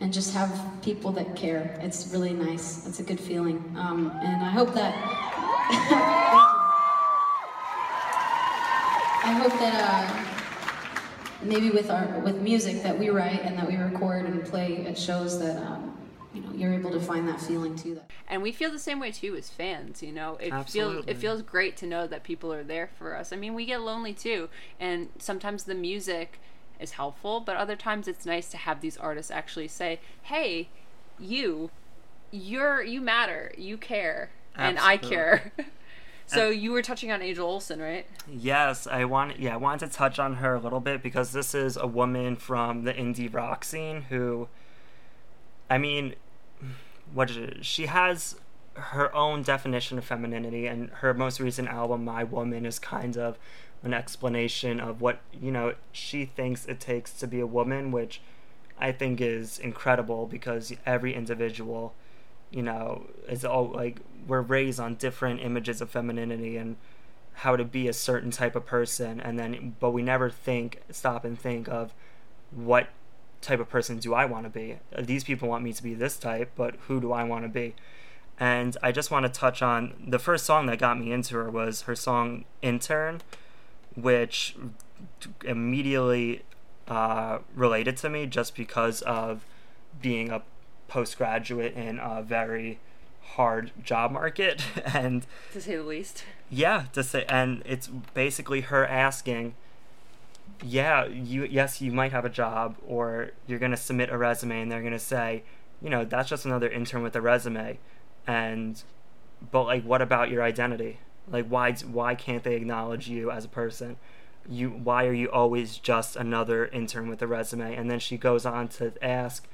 and just have people that care. It's really nice. It's a good feeling, um, and I hope that. [laughs] I hope that uh, maybe with our with music that we write and that we record and play at shows that um, you know you're able to find that feeling too. That And we feel the same way too as fans, you know. It feels it feels great to know that people are there for us. I mean, we get lonely too, and sometimes the music is helpful, but other times it's nice to have these artists actually say, "Hey, you you're you matter. You care." And I care. [laughs] so you were touching on Angel Olsen, right? Yes, I want. Yeah, I wanted to touch on her a little bit because this is a woman from the indie rock scene who, I mean, what is it? She has her own definition of femininity, and her most recent album, "My Woman," is kind of an explanation of what you know she thinks it takes to be a woman, which I think is incredible because every individual, you know, is all like we're raised on different images of femininity and how to be a certain type of person and then but we never think stop and think of what type of person do I want to be? These people want me to be this type but who do I want to be? And I just want to touch on the first song that got me into her was her song intern which immediately uh, related to me just because of being a postgraduate in a very hard job market [laughs] and To say the least. yeah, to say, and it's basically her asking, yeah, you yes, you might have a job, or you're gonna submit a resume, and they're gonna say, you know, that's just another intern with a resume, and, but like, what about your identity? Like, why why can't they acknowledge you as a person? You why are you always just another intern with a resume? And then she goes on to ask,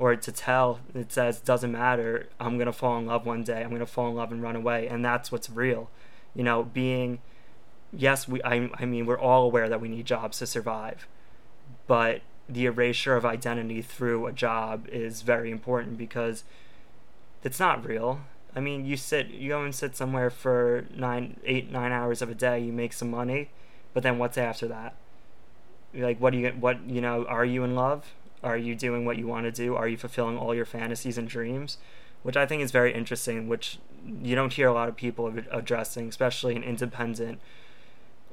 or to tell it says doesn't matter. I'm going to fall in love one day. I'm going to fall in love and run away. And that's what's real. You know being yes we I, I mean we're all aware that we need jobs to survive but the erasure of identity through a job is very important because it's not real. I mean you sit you go and sit somewhere for nine eight nine hours of a day you make some money but then what's after that? Like what do you what you know are you in love are you doing what you want to do? Are you fulfilling all your fantasies and dreams? Which i think is very interesting which you don't hear a lot of people addressing especially an independent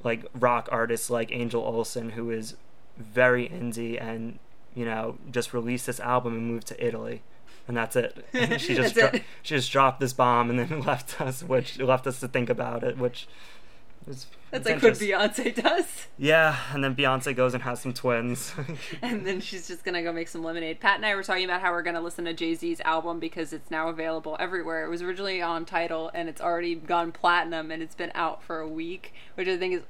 like rock artist like angel olsen who is very indie and you know just released this album and moved to italy and that's it. [laughs] She just dro- it. she just dropped this bomb and then [laughs] left us which left us to think about it which That's like what. Beyonce does. yeah and then beyonce goes and has some twins [laughs] and then she's just gonna go make some lemonade. Pat and I were talking about how we're gonna listen to Jay Z's album because it's now available everywhere. It was originally on Tidal and it's already gone platinum and it's been out for a week, which I think is.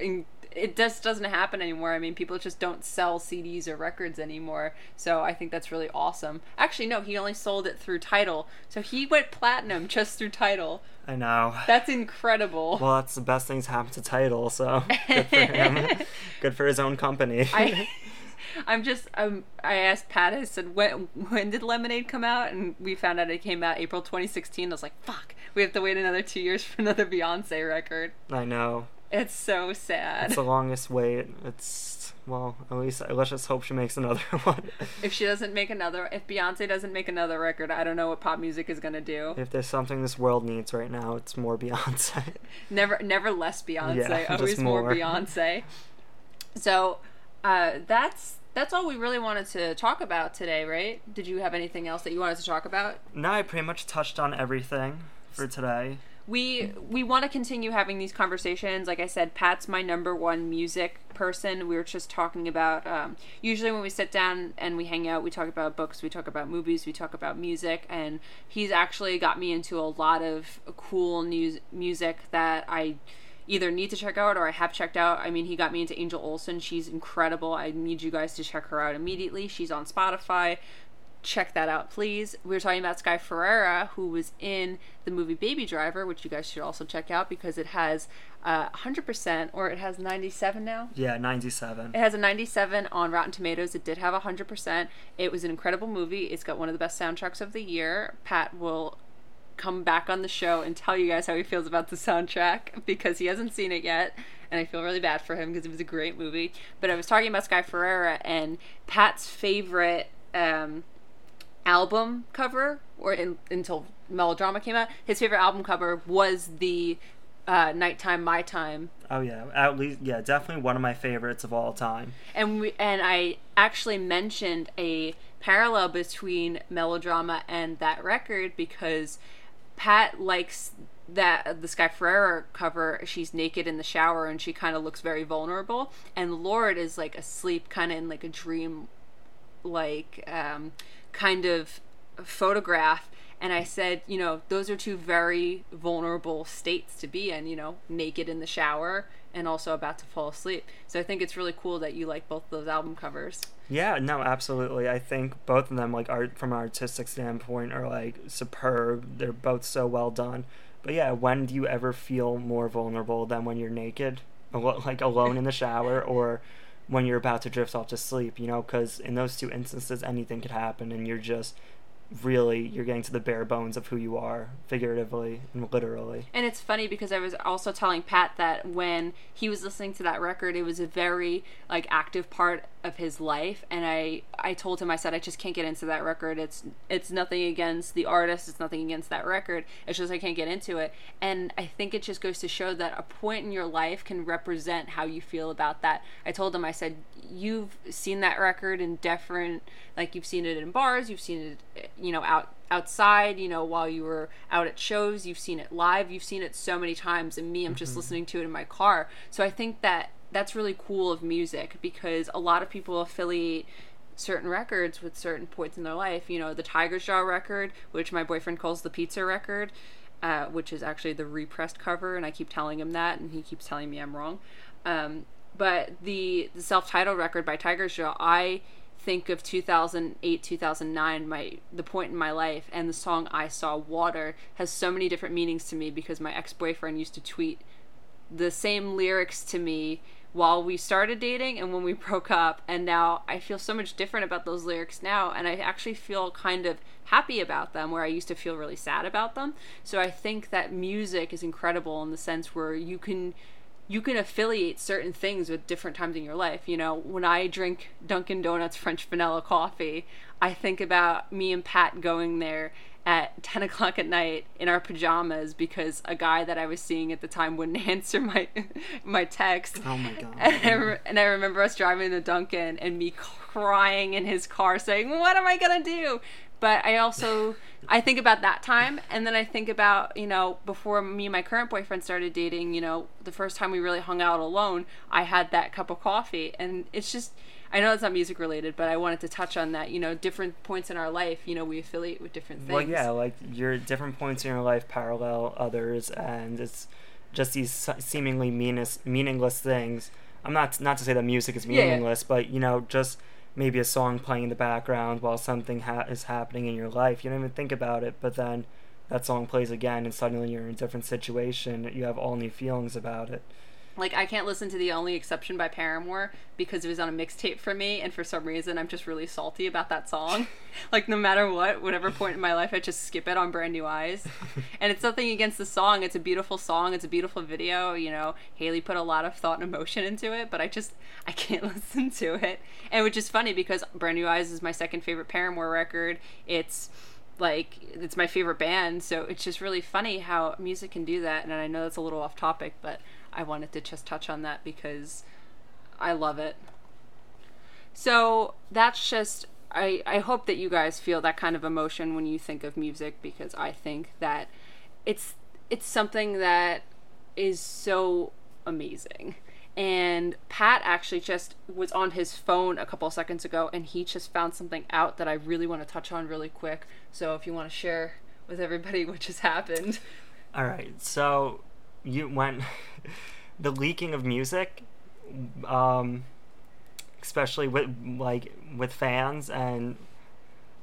In- It just doesn't happen anymore. I mean, people just don't sell CDs or records anymore. So I think that's really awesome. Actually, no, he only sold it through Tidal. So he went platinum just through Tidal. i know That's incredible. Well, that's the best things happen to Tidal, so good for him. [laughs] good for his own company. I, [laughs] I'm just um, I asked Pat. I said, when when did Lemonade come out? And we found out it came out April 2016. I was like, fuck, we have to wait another two years for another Beyonce record. I know. It's so sad. It's the longest wait. It's well, at least let's just hope she makes another [laughs] one. if she doesn't make another, if Beyonce doesn't make another record, I don't know what pop music is gonna do. if there's something this world needs right now, it's more Beyonce. [laughs] Never, never less Beyonce. Yeah, always more. more. Beyonce. So, uh, that's that's all we really wanted to talk about today, right? Did you have anything else that you wanted to talk about? no, I pretty much touched on everything for today. We we want to continue having these conversations. Like I said, Pat's my number one music person. We were just talking about. Um, usually, when we sit down and we hang out, we talk about books, we talk about movies, we talk about music, and he's actually got me into a lot of cool news music that I either need to check out or I have checked out. I mean, he got me into Angel Olsen. She's incredible. I need you guys to check her out immediately. She's on Spotify. Check that out, please. We were talking about Sky Ferreira, who was in the movie Baby Driver, which you guys should also check out because it has uh, 100% or it has 97 now. Yeah, 97. It has a 97 on Rotten Tomatoes. It did have 100%. It was an incredible movie. It's got one of the best soundtracks of the year. Pat will come back on the show and tell you guys how he feels about the soundtrack [laughs] because he hasn't seen it yet. And I feel really bad for him because it was a great movie. But I was talking about Sky Ferreira and Pat's favorite um, album cover, or in, until Melodrama came out, his favorite album cover was the uh, Nighttime My Time Oh yeah, at least yeah, definitely one of my favorites of all time. and we and I actually mentioned a parallel between melodrama and that record because Pat likes that the Sky Ferreira cover. She's naked in the shower and she kind of looks very vulnerable, and Lorde is like asleep, kind of in like a dream, like um, kind of photograph. And I said, you know, those are two very vulnerable states to be in, you know, naked in the shower and also about to fall asleep. So I think it's really cool that you like both those album covers. Yeah, no, absolutely. I think both of them, like art from an artistic standpoint, are like superb. They're both so well done. But yeah, when do you ever feel more vulnerable than when you're naked, like alone in the shower, or when you're about to drift off to sleep? You know, because in those two instances, anything could happen, and you're just really you're getting to the bare bones of who you are, figuratively and literally. And it's funny because I was also telling Pat that when he was listening to that record, it was a very like active part of his life and I I told him I said I just can't get into that record. It's it's nothing against the artist, it's nothing against that record. It's just I can't get into it. And I think it just goes to show that a point in your life can represent how you feel about that. I told him I said you've seen that record in different like you've seen it in bars, you've seen it you know out outside, you know, while you were out at shows, you've seen it live, you've seen it so many times, and me, I'm just listening to it in my car. So I think that that's really cool of music because a lot of people affiliate certain records with certain points in their life. You know, the Tigers Jaw record, which my boyfriend calls the pizza record, uh, which is actually the repressed cover, and I keep telling him that, and he keeps telling me I'm wrong. Um, but the the self-titled record by Tiger Jaw, I think of 2008 2009 my the point in my life and the song i saw water has so many different meanings to me because my ex-boyfriend used to tweet the same lyrics to me while we started dating and when we [laughs] broke up and now i feel so much different about those lyrics now and i actually feel kind of happy about them where i used to feel really sad about them. So i think that music is incredible in the sense where you can you can affiliate certain things with different times in your life. You know, when I drink Dunkin' Donuts French vanilla coffee, I think about me and Pat going there at [laughs] 10 o'clock at night in our pajamas because a guy that I was seeing at the time wouldn't [laughs] answer my my text. Oh my god. And I, re- and I remember us driving to Dunkin' and me crying in his car saying, What am I going to do? But I also I think about that time and then I think about, you know, before me and my current boyfriend started dating, you know, the first time we really hung out alone, I had that cup of coffee and it's just I know it's not music related, but I wanted to touch on that. You know, different points in our life, you know, we affiliate with different things. Well, yeah, like your different points in your life parallel others, and it's just these seemingly meaningless, meaningless things. I'm not not to say that music is Yeah, yeah. meaningless, but you know, just maybe a song playing in the background while something ha- is happening in your life. You don't even think about it, but then that song plays again, and suddenly you're in a different situation. You have all new feelings about it. Like I can't listen to the only exception by Paramore because it was on a mixtape for me, and for some reason I'm just really salty about that song. [laughs] like no matter what, whatever point in my life, I just skip it on Brand New Eyes. [laughs] and it's nothing against the song; it's a beautiful song, it's a beautiful video. You know, Hayley put a lot of thought and emotion into it, but I just I can't [laughs] listen to it. And which is funny because Brand New Eyes is my second favorite Paramore record. It's like it's my favorite band so it's just really funny how music can do that and i know that's a little off topic but i wanted to just touch on that because i love it so that's just i i hope that you guys feel that kind of emotion when you think of music because i think that it's it's something that is so amazing. And Pat actually just was on his phone a couple seconds ago and he just found something out that I really want to touch on really quick. So if you want to share with everybody [laughs] what just happened. All right, so you went [laughs] the leaking of music, um, especially with like with fans, and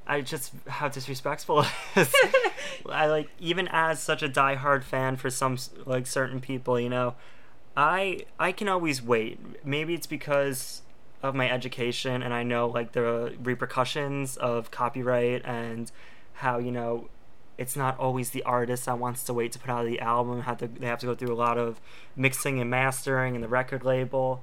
I just how disrespectful it is. [laughs] I like even as such a diehard fan for some like certain people, you know, I I can always wait. Maybe it's because of my education and I know like the repercussions of copyright and how you know it's not always the artist that wants to wait to put out the album. Have to they have to go through a lot of mixing and mastering and the record label.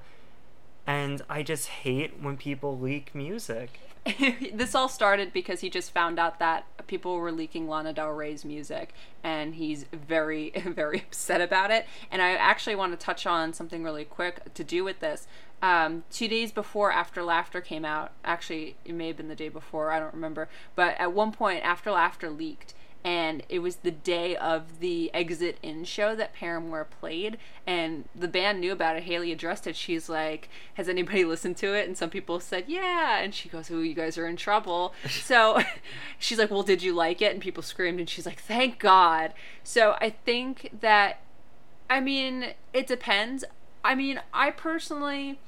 And I just hate when people leak music. [laughs] this all started because he just found out that people were leaking Lana Del Rey's music, and he's very, [laughs] very upset about it. And I actually want to touch on something really quick to do with this. Um, two days before After Laughter came out, actually, it may have been the day before, I don't remember, but at one point, After Laughter leaked. And it was the day of the Exit In show that Paramore played, and the band knew about it. Hayley addressed it. She's like, "Has anybody listened to it?" And some people said, "Yeah." And she goes, "Oh, you guys are in trouble." [laughs] so [laughs] she's like, "Well, did you like it?" And people screamed, and she's like, "Thank God." So I think that, I mean, it depends. I mean, I personally.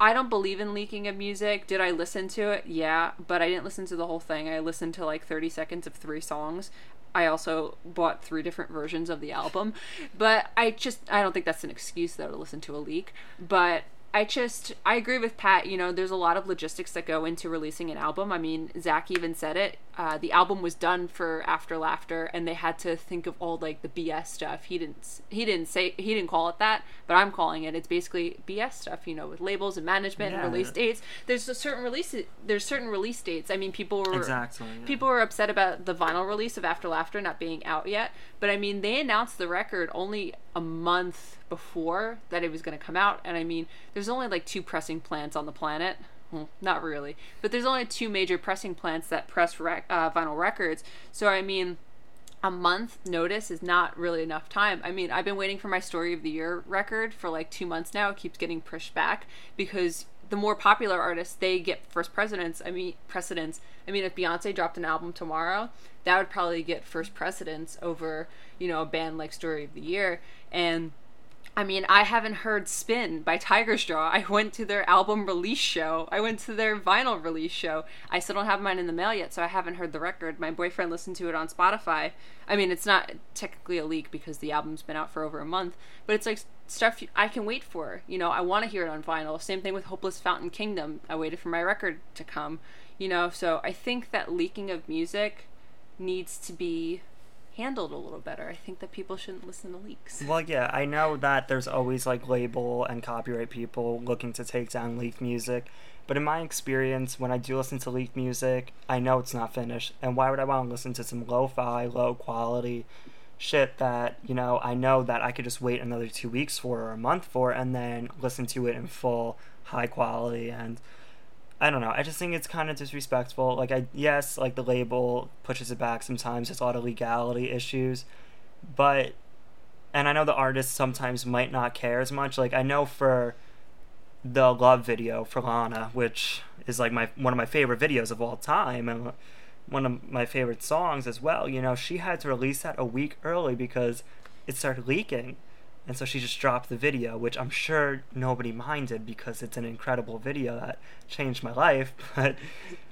I don't believe in leaking of music. Did I listen to it? Yeah, but I didn't listen to the whole thing. I listened to like 30 seconds of three songs. I also bought three different versions of the album. But I just I don't think that's an excuse though to listen to a leak. But I just I agree with Pat. You know, there's a lot of logistics that go into releasing an album. I mean, Zach even said it. Uh, the album was done for After Laughter, and they had to think of all like the BS stuff. He didn't he didn't say he didn't call it that, but I'm calling it. It's basically BS stuff. You know, with labels and management Yeah. and release dates. There's a certain release there's certain release dates. I mean, people were Exactly. yeah. people were upset about the vinyl release of After Laughter not being out yet, but I mean, they announced the record only a month before that it was going to come out, and I mean, there's only like two pressing plants on the planet. Well, not really, but there's only two major pressing plants that press rec- uh, vinyl records. So I mean, a month notice is not really enough time. I mean, I've been waiting for my story of the year record for like 2 months now. It keeps getting pushed back because the more popular artists they get first precedence. I mean, precedence. I mean, if Beyonce dropped an album tomorrow, that would probably get first precedence over, you know, a band like Story of the Year and I mean, I haven't heard Spin by Tigers Jaw. I went to their album release show. I went to their vinyl release show. I still don't have mine in the mail yet, so I haven't heard the record. My boyfriend listened to it on Spotify. I mean, it's not technically a leak because the album's been out for over a month, but it's like stuff I can wait for. You know, I want to hear it on vinyl. Same thing with Hopeless Fountain Kingdom. I waited for my record to come. You know, so I think that leaking of music needs to be handled a little better. I think that people shouldn't listen to leaks. Well, yeah, I know that there's always like label and copyright people looking to take down leaked music, but in my experience, when I do listen to leaked music, I know it's not finished. And why would I want to listen to some lo-fi, low quality shit that you know I know that I could just wait another two weeks for or a month for, and then listen to it in full, high quality and. I don't know. I just think it's kind of disrespectful. Like, I yes, like the label pushes it back sometimes. There's a lot of legality issues, but and I know the artists sometimes might not care as much. Like I know for the love video for Lana, which is like my one of my favorite videos of all time and one of my favorite songs as well. You know, she had to release that a week early because it started leaking. And so she just dropped the video, which I'm sure nobody minded because it's an incredible video that changed my life. [laughs] But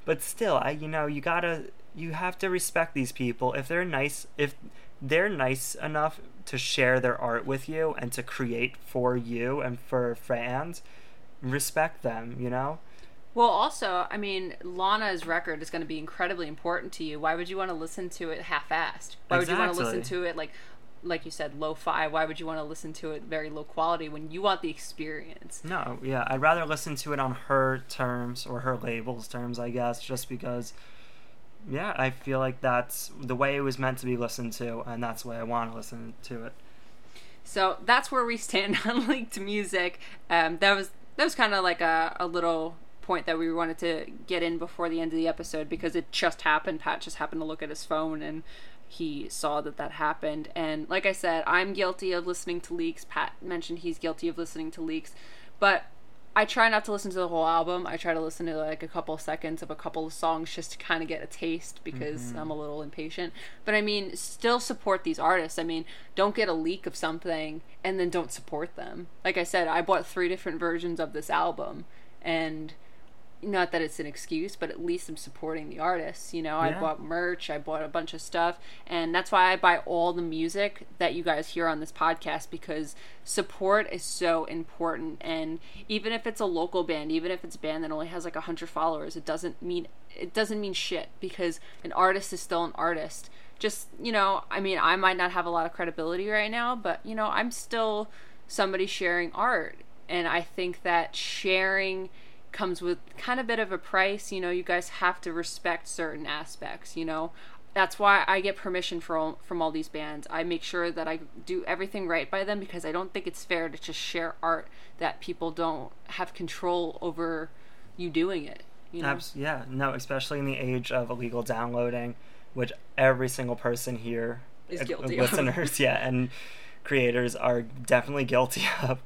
but still, I you know, you gotta you have to respect these people. If they're nice if they're nice enough to share their art with you and to create for you and for fans, respect them, you know? Well, also, I mean, Lana's record is going to be incredibly important to you. Why would you want to listen to it half-assed? Why would you want to listen to it like, like you said, lo-fi? Why would you want to listen to it very low quality when you want the experience? No, yeah, I'd rather listen to it on her terms or her label's terms, I guess, just because yeah, I feel like that's the way it was meant to be listened to and that's the way I want to listen to it. So that's where we stand [laughs] on leaked music. Um, that was that was kind of like a, a little point that we wanted to get in before the end of the episode because it just happened. Pat just happened to look at his phone and he saw that that happened. And like I said, I'm guilty of listening to leaks. Pat mentioned he's guilty of listening to leaks, but I try not to listen to the whole album. I try to listen to like a couple seconds of a couple of songs just to kind of get a taste because mm-hmm. I'm a little impatient. But I mean, still support these artists. I mean, don't get a leak of something and then don't support them. Like I said, I bought three different versions of this album and not that it's an excuse, but at least I'm supporting the artists. You know, I bought merch, I bought a bunch of stuff, and that's why I buy all the music that you guys hear on this podcast because support is so important. And even if it's a local band, even if it's a band that only has like a hundred followers, it doesn't mean it doesn't mean shit because an artist is still an artist. Just you know, I mean, I might not have a lot of credibility right now, but you know, I'm still somebody sharing art, and I think that sharing comes with kind of bit of a price. You know, you guys have to respect certain aspects. You know, that's why I get permission from from all these bands. I make sure that I do everything right by them because I don't think it's fair to just share art that people don't have control over you doing it. You know, Abs- yeah, no, especially in the age of illegal downloading, which every single person here, Is uh, guilty of. listeners, yeah, and creators are definitely guilty [laughs] of.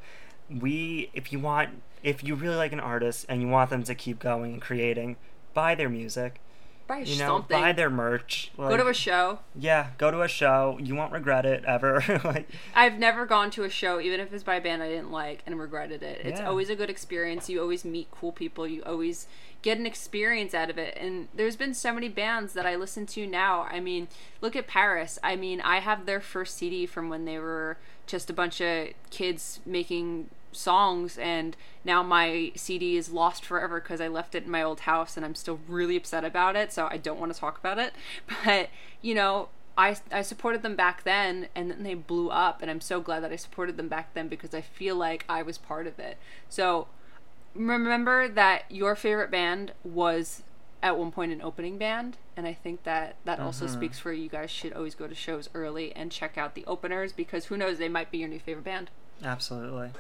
We, if you want, if you really like an artist and you want them to keep going and creating, buy their music. buy You know, something. buy their merch. Go to a show. yeah, go to a show. You won't regret it ever. [laughs] like, I've never gone to a show, even if it's by a band I didn't like, and regretted it. It's Yeah. always a good experience. You always meet cool people. You always get an experience out of it. And there's been so many bands that I listen to now. I mean, look at PVRIS. I mean, I have their first CD from when they were just a bunch of kids making songs and now my CD is lost forever because I left it in my old house and I'm still really upset about it so I don't want to talk about it [laughs] but you know I, I supported them back then and then they blew up and I'm so glad that I supported them back then because I feel like I was part of it. So remember that your favorite band was at one point an opening band and I think that that also mm-hmm. speaks for you guys should always go to shows early and check out the openers because who knows they might be your new favorite band. absolutely.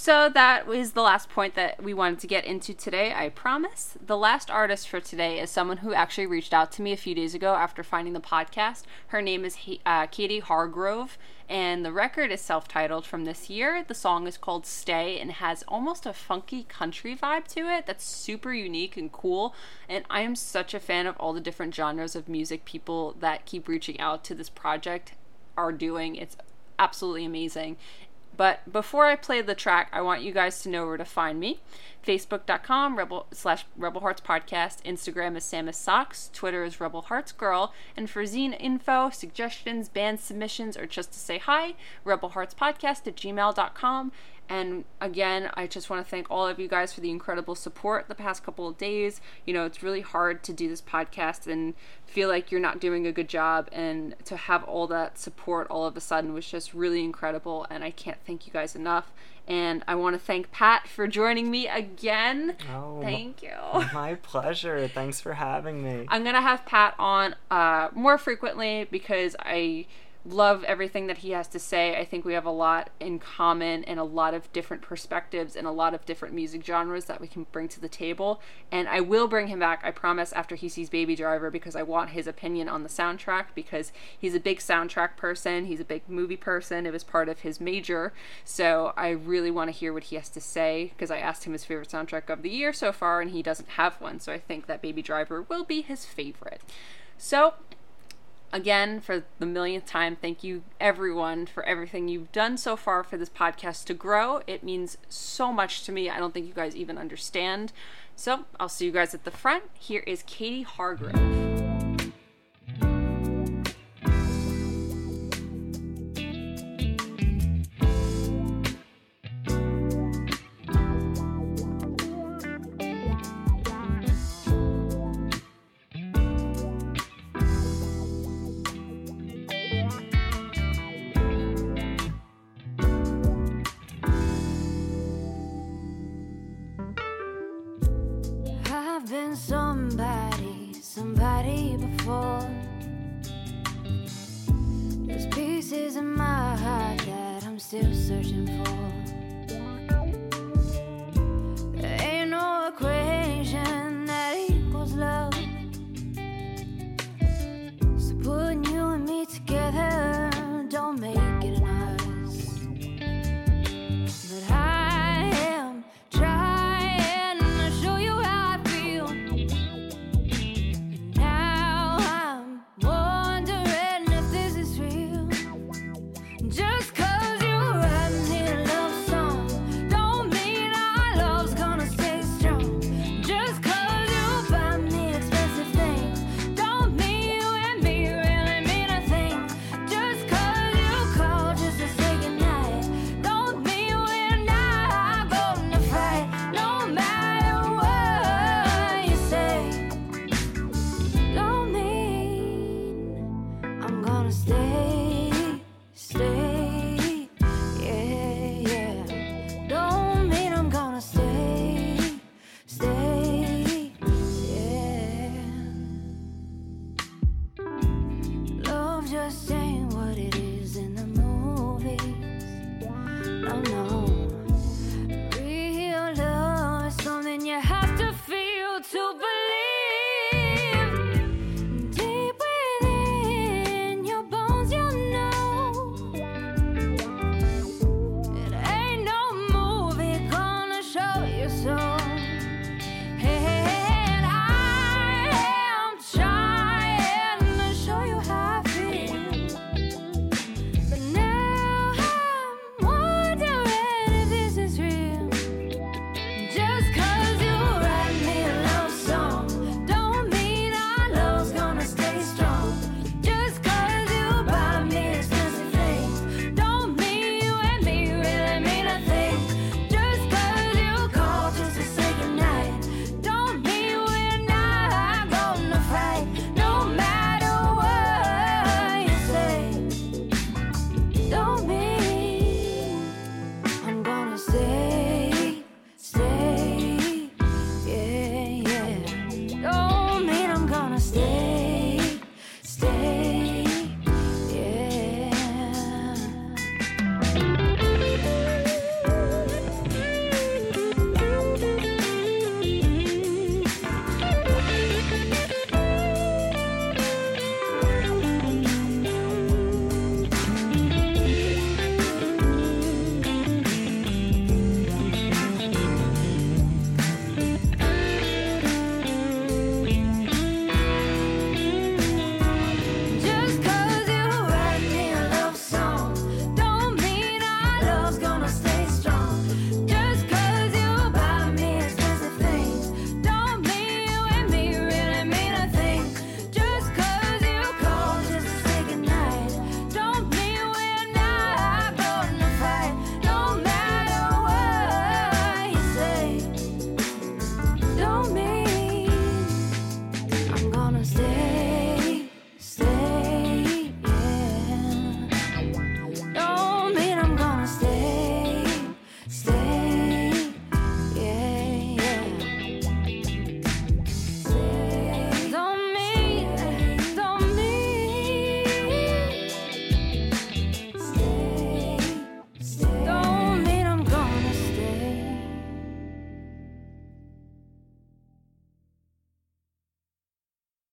So that was the last point that we wanted to get into today, I promise. The last artist for today is someone who actually reached out to me a few days ago after finding the podcast. Her name is uh, Katie Hargrove, and the record is self titled from this year. The song is called Stay and has almost a funky country vibe to it that's super unique and cool. And I am such a fan of all the different genres of music people that keep reaching out to this project are doing. It's absolutely amazing. But before I play the track, I want you guys to know where to find me. Facebook.com rebel slash Rebel Hearts Podcast. Instagram is Samus Socks. Twitter is Rebel Hearts Girl. And for zine info, suggestions, band submissions, or just to say hi, Rebel Hearts Podcast at gmail.com. And again, I just want to thank all of you guys for the incredible support the past couple of days. You know, it's really hard to do this podcast and feel like you're not doing a good job. And to have all that support all of a sudden was just really incredible. And I can't thank you guys enough. And I want to thank Pat for joining me again. Oh, Thank you. my pleasure. Thanks for having me. I'm gonna have Pat on uh, more frequently because I love everything that he has to say. I think we have a lot in common and a lot of different perspectives and a lot of different music genres that we can bring to the table. And I will bring him back, I promise, after he sees Baby Driver because I want his opinion on the soundtrack because he's a big soundtrack person, he's a big movie person. It was part of his major. So I really want to hear what he has to say because I asked him his favorite soundtrack of the year so far and he doesn't have one. So I think that Baby Driver will be his favorite. So again for the millionth time thank you everyone for everything you've done so far for this podcast to grow. It means so much to me. I don't think you guys even understand. So i'll see you guys at the front. Here is katie hargrove There's pieces in my heart that I'm still searching for.